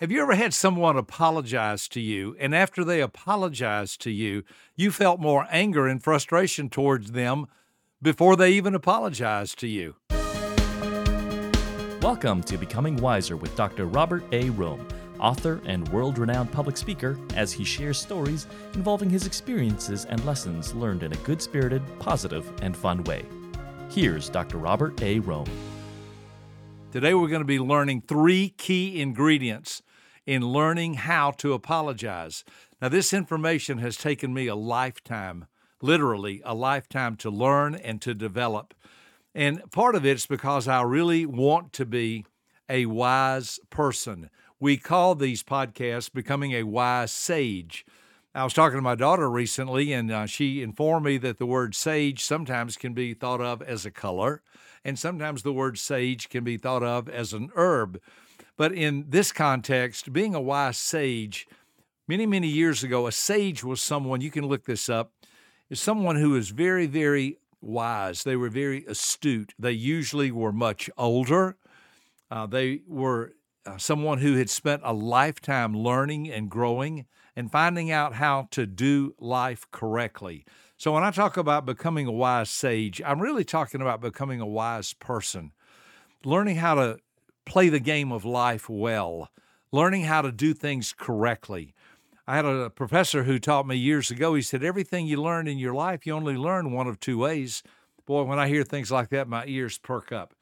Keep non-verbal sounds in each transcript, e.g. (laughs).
Have you ever had someone apologize to you, and after they apologized to you, you felt more anger and frustration towards them before they even apologized to you? Welcome to Becoming Wiser with Dr. Robert A. Rohm, author and world renowned public speaker, as he shares stories involving his experiences and lessons learned in a good spirited, positive, and fun way. Here's Dr. Robert A. Rohm. Today, we're going to be learning three key ingredients in learning how to apologize. Now, this information has taken me a lifetime, literally a lifetime, to learn and to develop. And part of it's because I really want to be a wise person. We call these podcasts Becoming a Wise Sage. I was talking to my daughter recently, and uh, she informed me that the word sage sometimes can be thought of as a color, and sometimes the word sage can be thought of as an herb. But in this context, being a wise sage, many, many years ago, a sage was someone, you can look this up, is someone who is very, very wise. They were very astute. They usually were much older. Uh, they were uh, someone who had spent a lifetime learning and growing and finding out how to do life correctly. So, when I talk about becoming a wise sage, I'm really talking about becoming a wise person, learning how to play the game of life well, learning how to do things correctly. I had a professor who taught me years ago. He said, Everything you learn in your life, you only learn one of two ways. Boy, when I hear things like that, my ears perk up.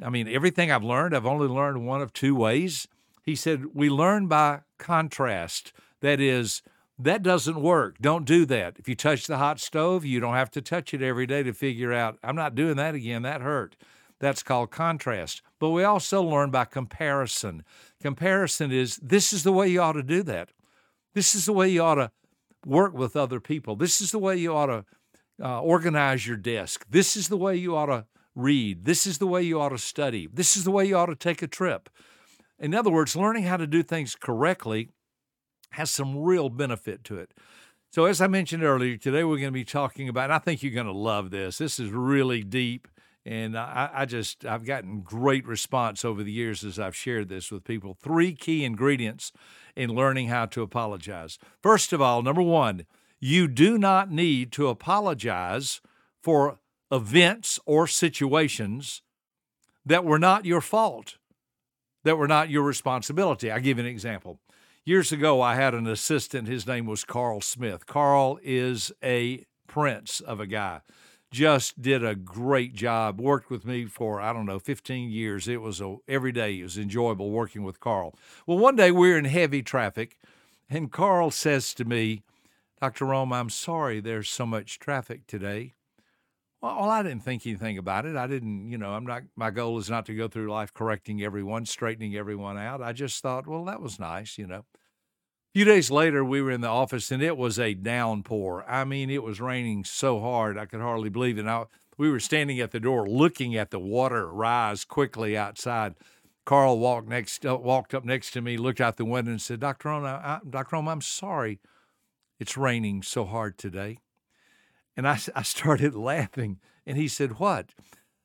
I mean, everything I've learned, I've only learned one of two ways. He said, We learn by contrast. That is, that doesn't work. Don't do that. If you touch the hot stove, you don't have to touch it every day to figure out, I'm not doing that again. That hurt. That's called contrast. But we also learn by comparison. Comparison is this is the way you ought to do that. This is the way you ought to work with other people. This is the way you ought to uh, organize your desk. This is the way you ought to read. This is the way you ought to study. This is the way you ought to take a trip. In other words, learning how to do things correctly has some real benefit to it. So, as I mentioned earlier, today we're going to be talking about, and I think you're going to love this. This is really deep. And I, I, just, I've gotten great response over the years as I've shared this with people. Three key ingredients in learning how to apologize. First of all, number one, you do not need to apologize for events or situations that were not your fault, that were not your responsibility. I'll give you an example. Years ago, I had an assistant. His name was Carl Smith. Carl is a prince of a guy just did a great job. Worked with me for I don't know 15 years. It was a, every day. It was enjoyable working with Carl. Well, one day we we're in heavy traffic, and Carl says to me, "Dr. Rohm, I'm sorry there's so much traffic today." Well, I didn't think anything about it. I didn't, you know, I'm not. My goal is not to go through life correcting everyone, straightening everyone out. I just thought, well, that was nice, you know few days later, we were in the office and it was a downpour. I mean, it was raining so hard I could hardly believe it. Now, we were standing at the door looking at the water rise quickly outside. Carl walked next, uh, walked up next to me, looked out the window, and said, "Doctor Rohm, I, Doctor Rohm, I'm sorry, it's raining so hard today." And I, (laughs) I started laughing, and he said, "What?"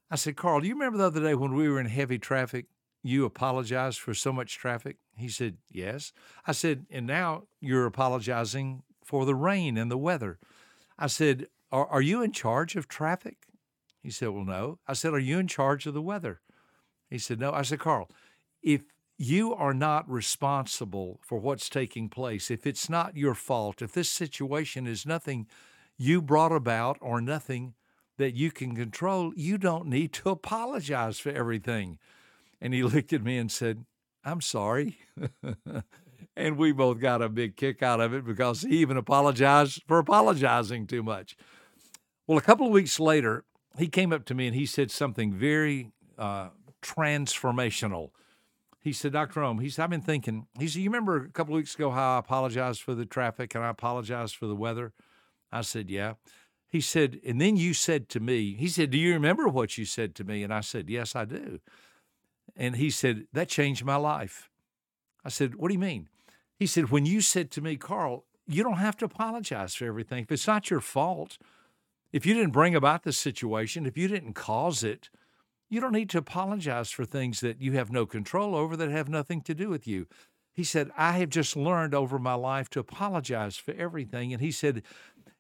I said, "Carl, do you remember the other day when we were in heavy traffic? You apologized for so much traffic." He said, Yes. I said, And now you're apologizing for the rain and the weather. I said, Are, are you in charge of traffic? He said, Well, no. I said, Are you in charge of the weather? He said, No. I said, Carl, if you are not responsible for what's taking place, if it's not your fault, if this situation is nothing you brought about or nothing that you can control, you don't need to apologize for everything. And he (laughs) looked at me and said, I'm sorry. (laughs) and we both got a big kick out of it because he even apologized for apologizing too much. Well, a couple of weeks later, he came up to me and he said something very uh, transformational. He said, Dr. Rohm, he said, I've been thinking, he said, you remember a couple of weeks ago how I apologized for the traffic and I apologized for the weather? I said, yeah. He said, and then you said to me, he said, do you remember what you said to me? And I said, yes, I do. And he said, That changed my life. I said, What do you mean? He said, When you said to me, Carl, you don't have to apologize for everything. If it's not your fault, if you didn't bring about the situation, if you didn't cause it, you don't need to apologize for things that you have no control over that have nothing to do with you. He said, I have just learned over my life to apologize for everything. And he said,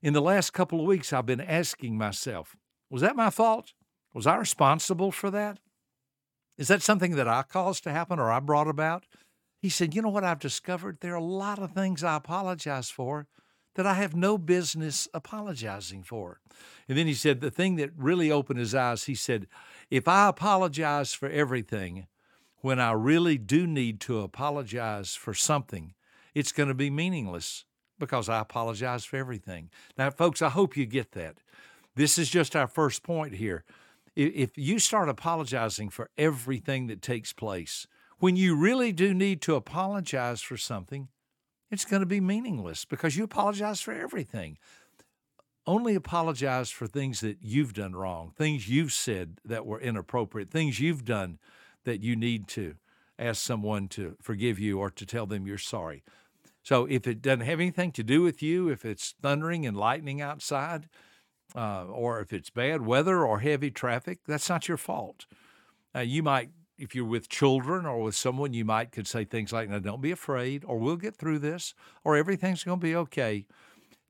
in the last couple of weeks, I've been asking myself, was that my fault? Was I responsible for that? Is that something that I caused to happen or I brought about? He said, You know what I've discovered? There are a lot of things I apologize for that I have no business apologizing for. And then he said, The thing that really opened his eyes, he said, If I apologize for everything, when I really do need to apologize for something, it's going to be meaningless because I apologize for everything. Now, folks, I hope you get that. This is just our first point here. If you start apologizing for everything that takes place, when you really do need to apologize for something, it's going to be meaningless because you apologize for everything. Only apologize for things that you've done wrong, things you've said that were inappropriate, things you've done that you need to ask someone to forgive you or to tell them you're sorry. So if it doesn't have anything to do with you, if it's thundering and lightning outside, uh, or if it's bad weather or heavy traffic, that's not your fault. Uh, you might, if you're with children or with someone, you might could say things like, "Now, don't be afraid," or "We'll get through this," or "Everything's going to be okay."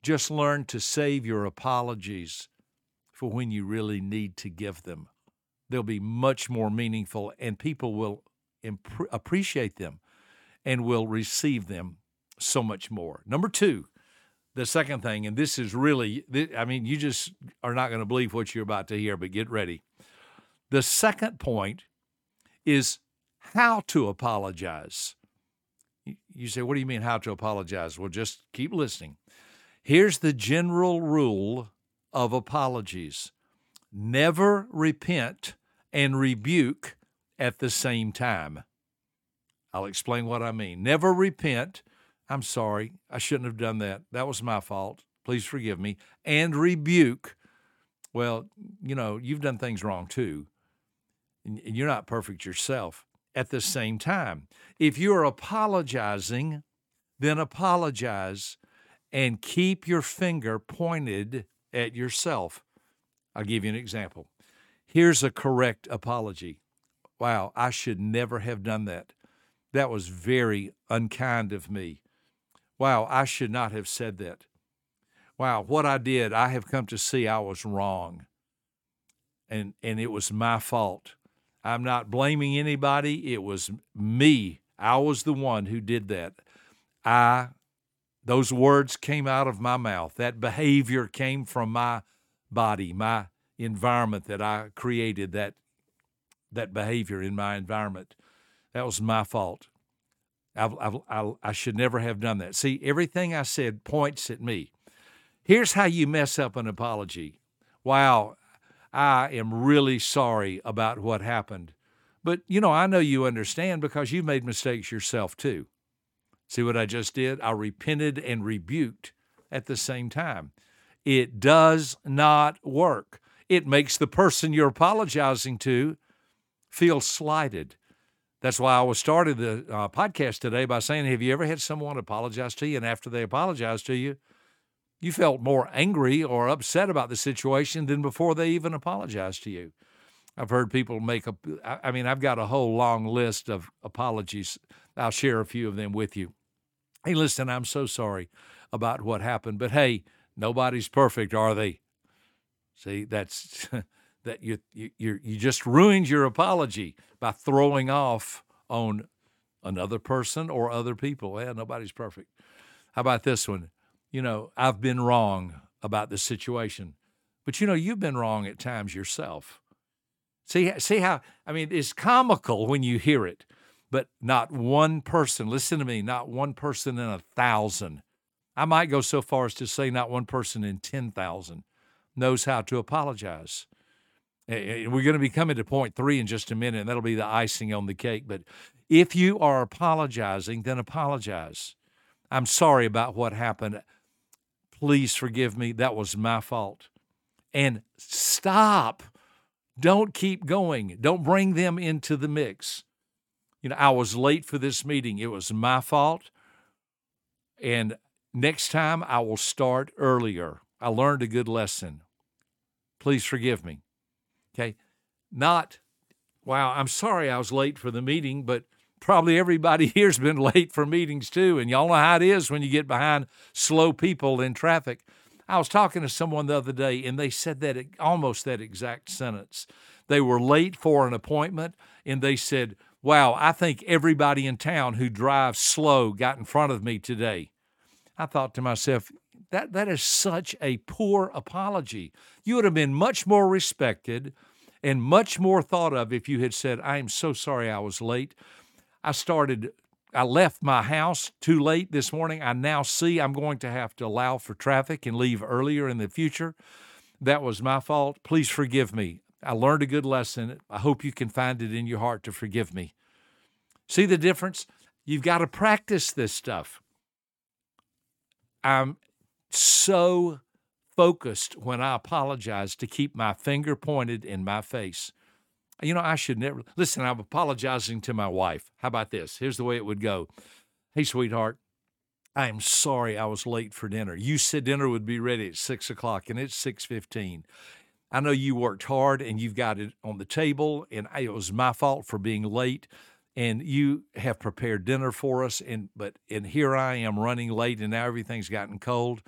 Just learn to save your apologies for when you really need to give them. They'll be much more meaningful, and people will imp- appreciate them and will receive them so much more. Number two, the second thing, and this is really, I mean, you just are not going to believe what you're about to hear, but get ready. The second point is how to apologize. You say, what do you mean how to apologize? Well, just keep listening. Here's the general rule of apologies never repent and rebuke at the same time. I'll explain what I mean. Never repent I'm sorry. I shouldn't have done that. That was my fault. Please forgive me. And rebuke. Well, you know, you've done things wrong too. And you're not perfect yourself at the same time. If you're apologizing, then apologize and keep your finger pointed at yourself. I'll give you an example. Here's a correct apology. Wow, I should never have done that. That was very unkind of me. Wow, I should not have said that. Wow, what I did, I have come to see I was wrong. And and it was my fault. I'm not blaming anybody. It was me. I was the one who did that. I those words came out of my mouth. That behavior came from my body, my environment that I created that that behavior in my environment. That was my fault. I've, I've, I, I should never have done that. See, everything I said points at me. Here's how you mess up an apology. Wow, I am really sorry about what happened. But, you know, I know you understand because you've made mistakes yourself too. See what I just did? I repented and rebuked at the same time. It does not work. It makes the person you're apologizing to feel slighted. That's why I was started the uh, podcast today by saying, Have you ever had someone apologize to you, and after they apologized to you, you felt more angry or upset about the situation than before they even apologized to you? I've heard people make a, I mean, I've got a whole long list of apologies. I'll share a few of them with you. Hey, listen, I'm so sorry about what happened, but hey, nobody's perfect, are they? See, that's (laughs) that you you you just ruined your apology by throwing off on another person or other people. Yeah, nobody's perfect. How about this one? You know, I've been wrong about this situation, but you know, you've been wrong at times yourself. See, see how I mean, it's comical when you hear it, but not one person. Listen to me, not one person in a thousand. I might go so far as to say not one person in ten thousand knows how to apologize. Eh, eh, we're going to be coming to point three in just a minute, and that'll be the icing on the cake. But if you are apologizing, then apologize. I'm sorry about what happened. Please forgive me. That was my fault. And stop. Don't keep going. Don't bring them into the mix. You know, I was late for this meeting. It was my fault. And next time I will start earlier. I learned a good lesson. Please forgive me. Okay. Not, wow, I'm sorry I was late for the meeting, but probably everybody (laughs) here's been late for meetings too, and y'all know how it is when you get behind slow people in traffic. I was talking to someone the other day, and they said that almost that exact sentence. They were late for an appointment, and they said, Wow, I think everybody in town who drives slow got in front of me today. I thought to myself, that, that is such a poor apology. You would have been much more respected and much more thought of if you had said, I am so sorry I was late. I started, I left my house too late this morning. I now see I'm going to have to allow for traffic and leave earlier in the future. That was my fault. Please forgive me. I learned a good lesson. I hope you can find it in your heart to forgive me. See the difference? You've got to practice this stuff. I'm so focused when I apologize to keep my finger pointed in my face. You know, I should never listen. I'm apologizing to my wife. How about this? Here's the way it would go Hey, sweetheart, I am sorry I was late for dinner. You said dinner would be ready at six o'clock, and it's six fifteen. I know you worked hard and you've got it on the table, and it was my fault for being late. And you have prepared dinner for us, and but and here I am running late, and now everything's gotten cold.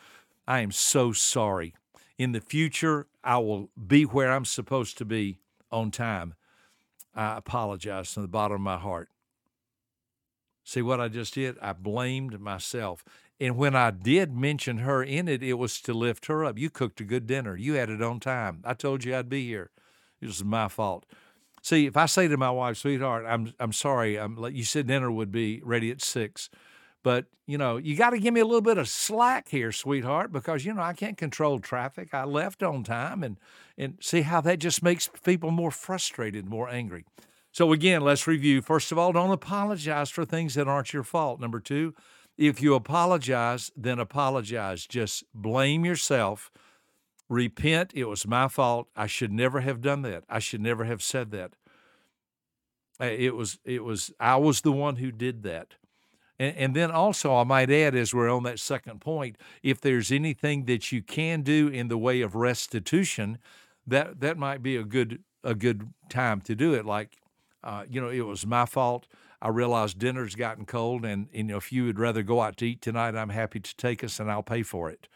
I am so sorry. In the future, I will be where I'm supposed to be on time. I apologize from the bottom of my heart. See what I just did? I blamed myself. And when I did mention her in it, it was to lift her up. You cooked a good dinner. You had it on time. I told you I'd be here. It was my fault. See, if I say to my wife, sweetheart, I'm I'm sorry. Um, I'm you said dinner would be ready at six, but you know you got to give me a little bit of slack here, sweetheart, because you know I can't control traffic. I left on time, and and see how that just makes people more frustrated, more angry. So again, let's review. First of all, don't apologize for things that aren't your fault. Number two, if you apologize, then apologize. Just blame yourself. Repent. It was my fault. I should never have done that. I should never have said that. It was it was I was the one who did that. And, and then also I might add as we're on that second point, if there's anything that you can do in the way of restitution, that that might be a good a good time to do it. Like uh, you know, it was my fault. I realize dinner's gotten cold, and, and you know, if you would rather go out to eat tonight, I'm happy to take us, and I'll pay for it.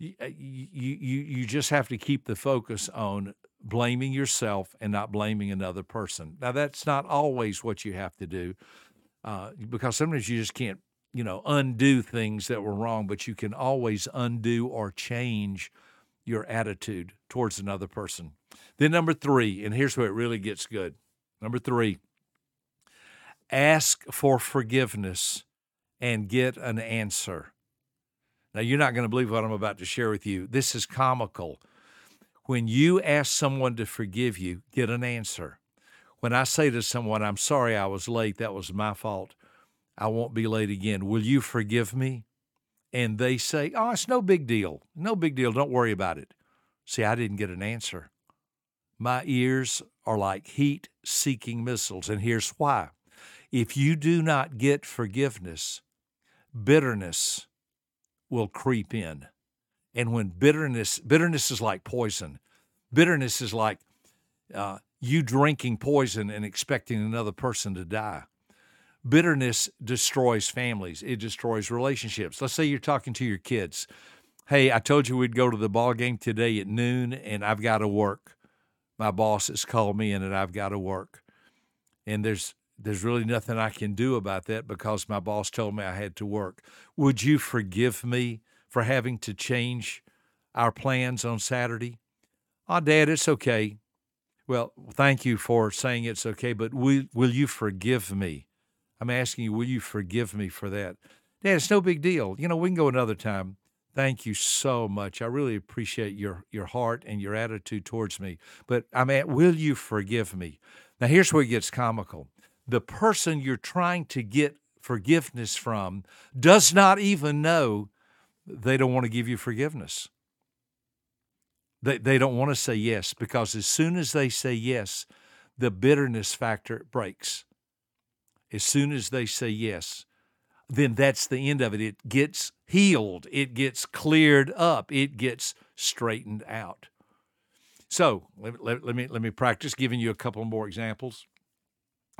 You, uh, you, you, you just have to keep the focus on blaming yourself and not blaming another person. Now, that's not always what you have to do, uh, because sometimes you just can't, you know, undo things that were wrong, but you can always undo or change your attitude towards another person. Then, number three, and here's where it really gets good. Number three, ask for forgiveness and get an answer. Now, you're not going to believe what I'm about to share with you. This is comical. When you ask someone to forgive you, get an answer. When I say to someone, I'm sorry I was late, that was my fault, I won't be late again, will you forgive me? And they say, Oh, it's no big deal. No big deal. Don't worry about it. See, I didn't get an answer. My ears are like heat seeking missiles. And here's why if you do not get forgiveness, bitterness will creep in. And when bitterness, bitterness is like poison. Bitterness is like uh, you drinking poison and expecting another person to die. Bitterness destroys families. It destroys relationships. Let's say you're talking to your kids. Hey, I told you we'd go to the ball game today at noon, and I've got to work. My boss has called me in, and I've got to work. And there's there's really nothing I can do about that because my boss told me I had to work. Would you forgive me for having to change our plans on Saturday? Oh, Dad, it's okay. Well, thank you for saying it's okay, but will, will you forgive me? I'm asking you, will you forgive me for that? Dad, it's no big deal. You know, we can go another time. Thank you so much. I really appreciate your your heart and your attitude towards me. But I'm at, will you forgive me? Now, here's where it gets comical the person you're trying to get forgiveness from does not even know they don't want to give you forgiveness. They, they don't want to say yes because as soon as they say yes, the bitterness factor breaks. As soon as they say yes, then that's the end of it. It gets healed, it gets cleared up, it gets straightened out. So let, let, let me, let me practice giving you a couple more examples.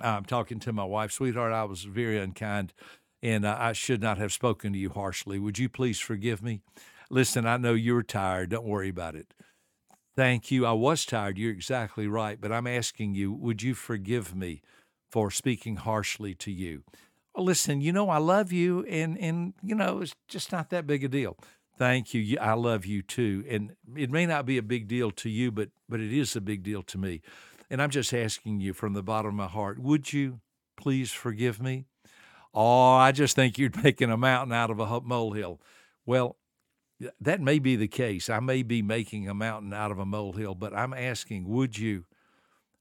I'm talking to my wife, sweetheart. I was very unkind, and uh, I should not have spoken to you harshly. Would you please forgive me? Listen, I know you're tired. Don't worry about it. Thank you. I was tired. You're exactly right. But I'm asking you, would you forgive me for speaking harshly to you? Well, listen, you know, I love you, and, and, you know, it's just not that big a deal. Thank you. I love you too. And it may not be a big deal to you, but, but it is a big deal to me. And I'm just asking you from the bottom of my heart, would you please forgive me? Oh, I just think you're (laughs) making a mountain out of a molehill. Well, that may be the case. I may be making a mountain out of a molehill, but I'm asking, would you,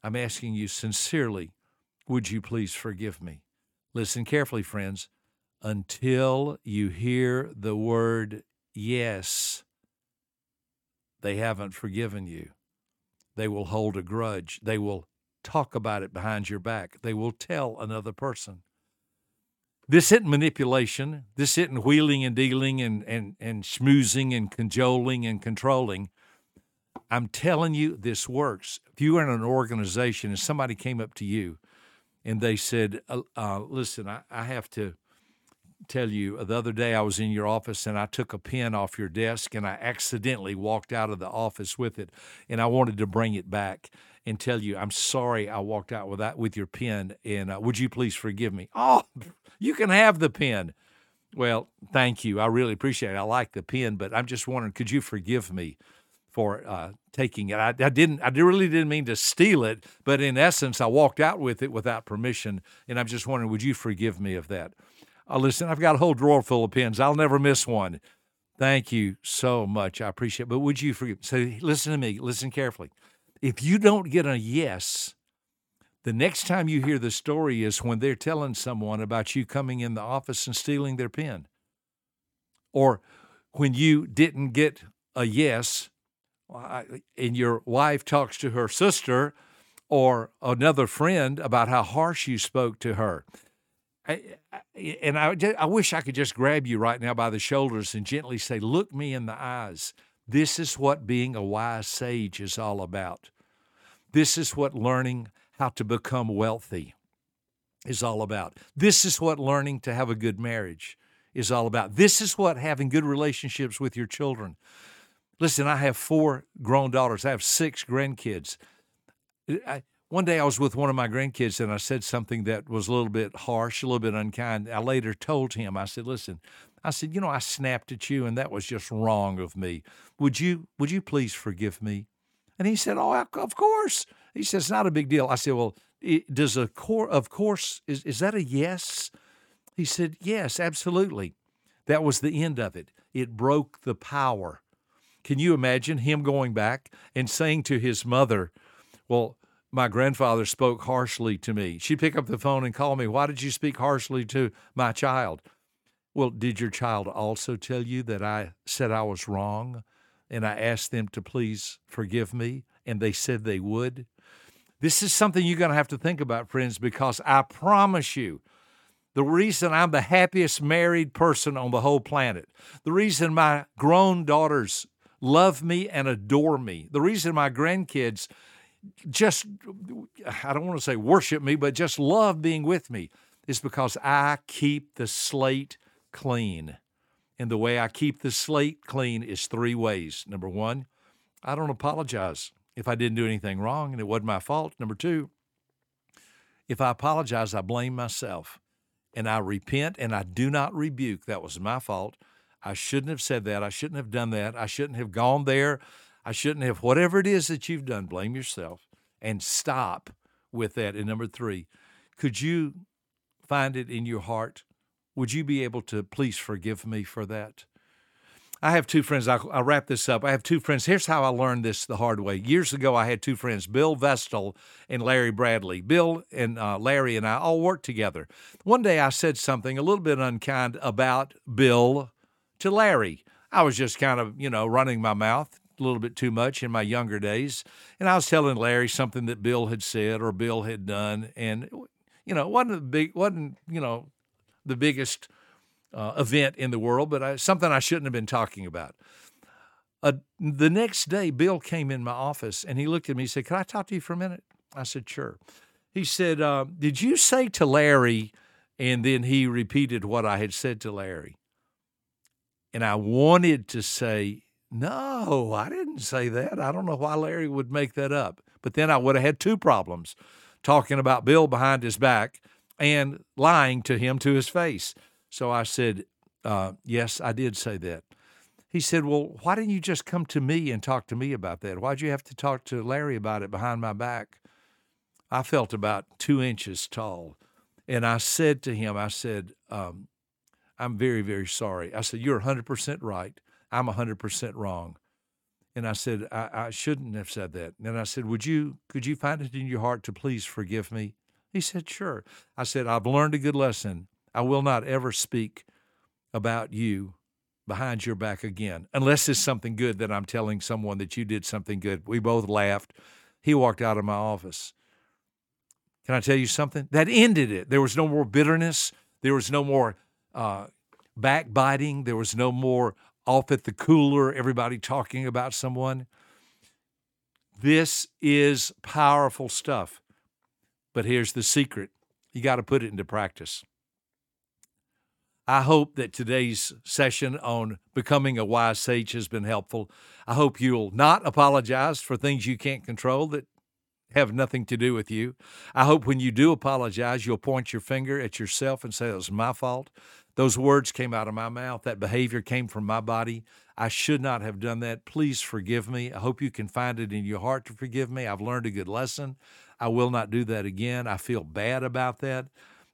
I'm asking you sincerely, would you please forgive me? Listen carefully, friends. Until you hear the word yes, they haven't forgiven you. They will hold a grudge. They will talk about it behind your back. They will tell another person. This isn't manipulation. This isn't wheeling and dealing and, and, and schmoozing and cajoling and controlling. I'm telling you, this works. If you are in an organization and somebody came up to you and they said, uh, uh, Listen, I, I have to tell you, the other day I was in your office and I took a pen off your desk and I accidentally walked out of the office with it and I wanted to bring it back and tell you, I'm sorry I walked out with that with your pen and uh, would you please forgive me? (laughs) Oh, you can have the pen. Well, thank you. I really appreciate it. I like the pen, but I'm just wondering, could you forgive me for uh, taking it? I, I, didn't. I really didn't mean to steal it, but in essence, I walked out with it without permission, and I'm just wondering, would you forgive me of that? Uh, listen, I've got a whole drawer full of pens. I'll never miss one. Thank you so much. I appreciate it. But would you forgive? So listen to me. Listen carefully. If you don't get a yes the next time you hear the story is when they're telling someone about you coming in the office and stealing their pen. Or when you didn't get a yes and your wife talks to her sister or another friend about how harsh you spoke to her. And I, I wish I could just grab you right now by the shoulders and gently say, Look me in the eyes. This is what being a wise sage is all about. This is what learning how to become wealthy is all about. This is what learning to have a good marriage is all about. This is what having good relationships with your children. Listen, I have four grown daughters, I have six grandkids. I, one day I was with one of my grandkids and I said something that was a little bit harsh, a little bit unkind. I later told him, I said, listen, I said, you know, I snapped at you and that was just wrong of me. Would you would you please forgive me? And he said, Oh, of course. He says, It's not a big deal. I said, Well, does a core, of course, is, is that a yes? He said, Yes, absolutely. That was the end of it. It broke the power. Can you imagine him going back and saying to his mother, Well, my grandfather spoke harshly to me. She'd pick up the phone and call me, Why did you speak harshly to my child? Well, did your child also tell you that I said I was wrong and I asked them to please forgive me and they said they would? This is something you're going to have to think about, friends, because I promise you, the reason I'm the happiest married person on the whole planet, the reason my grown daughters love me and adore me, the reason my grandkids just, I don't want to say worship me, but just love being with me is because I keep the slate clean. And the way I keep the slate clean is three ways. Number one, I don't apologize if I didn't do anything wrong and it wasn't my fault. Number two, if I apologize, I blame myself and I repent and I do not rebuke. That was my fault. I shouldn't have said that. I shouldn't have done that. I shouldn't have gone there. I shouldn't have, whatever it is that you've done, blame yourself and stop with that. And number three, could you find it in your heart? Would you be able to please forgive me for that? I have two friends. I'll, I'll, wrap this up. I have two friends. Here's how I learned this the hard way. Years ago, I had two friends, Bill Vestal and Larry Bradley. Bill and uh, Larry and I all worked together. One day, I said something a little bit unkind about Bill to Larry. I was just kind of, you know, running my mouth a little bit too much in my younger days. And I was telling Larry something that Bill had said or Bill had done. And, you know, wasn't the big, wasn't, you know, the biggest uh, event in the world, but I, something I shouldn't have been talking about. Uh, the next day, Bill came in my office and he looked at me. He said, "Can I talk to you for a minute?" I said, "Sure." He said, uh, Did you say to Larry? And then he repeated what I had said to Larry. And I wanted to say, No, I didn't say that. I don't know why Larry would make that up. But then I would have had two problems talking about Bill behind his back and lying to him to his face. So I said, uh, Yes, I did say that. He said, Well, why didn't you just come to me and talk to me about that? Why'd you have to talk to Larry about it behind my back? I felt about two inches tall. And I said to him, I said, um, I'm very, very sorry. I said, You're 100% right. I'm 100% wrong. And I said, I, I shouldn't have said that. And I said, Would you, could you find it in your heart to please forgive me? He said, Sure. I said, I've learned a good lesson. I will not ever speak about you behind your back again, unless it's something good that I'm telling someone that you did something good. We both laughed. He walked out of my office. Can I tell you something? That ended it. There was no more bitterness. There was no more uh, backbiting. There was no more off at the cooler, everybody talking about someone. This is powerful stuff. But here's the secret you got to put it into practice. I hope that today's session on becoming a wise sage has been helpful. I hope you'll not apologize for things you can't control that have nothing to do with you. I hope when you do apologize, you'll point your finger at yourself and say, It was my fault. Those words came out of my mouth. That behavior came from my body. I should not have done that. Please forgive me. I hope you can find it in your heart to forgive me. I've learned a good lesson. I will not do that again. I feel bad about that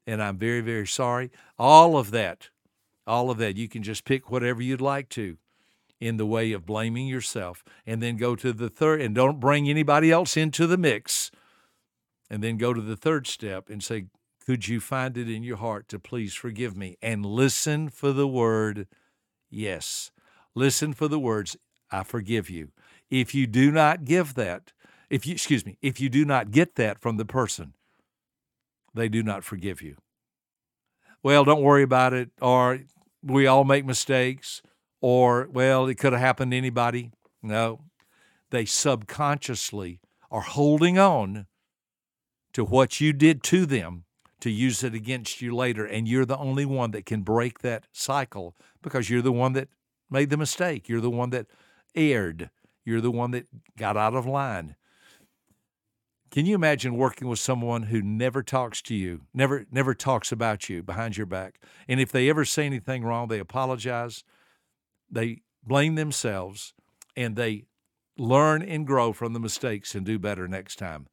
and I'm very, very sorry. All of that, all of that, you can just pick whatever you'd like to in the way of blaming yourself and then go to the third, and don't bring anybody else into the mix. And then go to the third step and say, Could you find it in your heart to please forgive me? And listen for the word yes. Listen for the words, I forgive you. If you do not give that, if you, excuse me, if you do not get that from the person, they do not forgive you. Well, don't worry about it, or we all make mistakes, or, well, it could have happened to anybody. No, they subconsciously are holding on to what you did to them to use it against you later. And you're the only one that can break that cycle because you're the one that made the mistake. You're the one that erred. You're the one that got out of line. Can you imagine working with someone who never talks to you, never never talks about you behind your back? And if they ever say anything wrong, they apologize, they blame themselves, and they learn and grow from the mistakes and do better next time.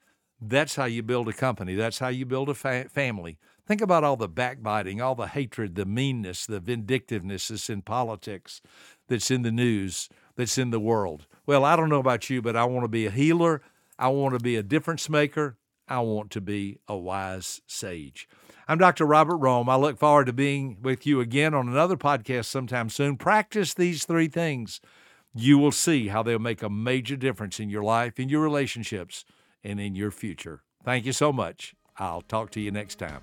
That's how you build a company. That's how you build a fa- family. Think about all the backbiting, all the hatred, the meanness, the vindictiveness that's in politics, that's in the news, that's in the world. Well, I don't know about you, but I want to be a healer. I want to be a difference maker. I want to be a wise sage. I'm Dr. Robert Rohm. I look forward to being with you again on another podcast sometime soon. Practice these three things. You will see how they'll make a major difference in your life, in your relationships, and in your future. Thank you so much. I'll talk to you next time.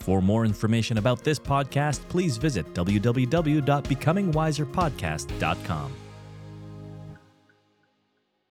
For more information about this podcast, please visit www.becomingwiserpodcast.com.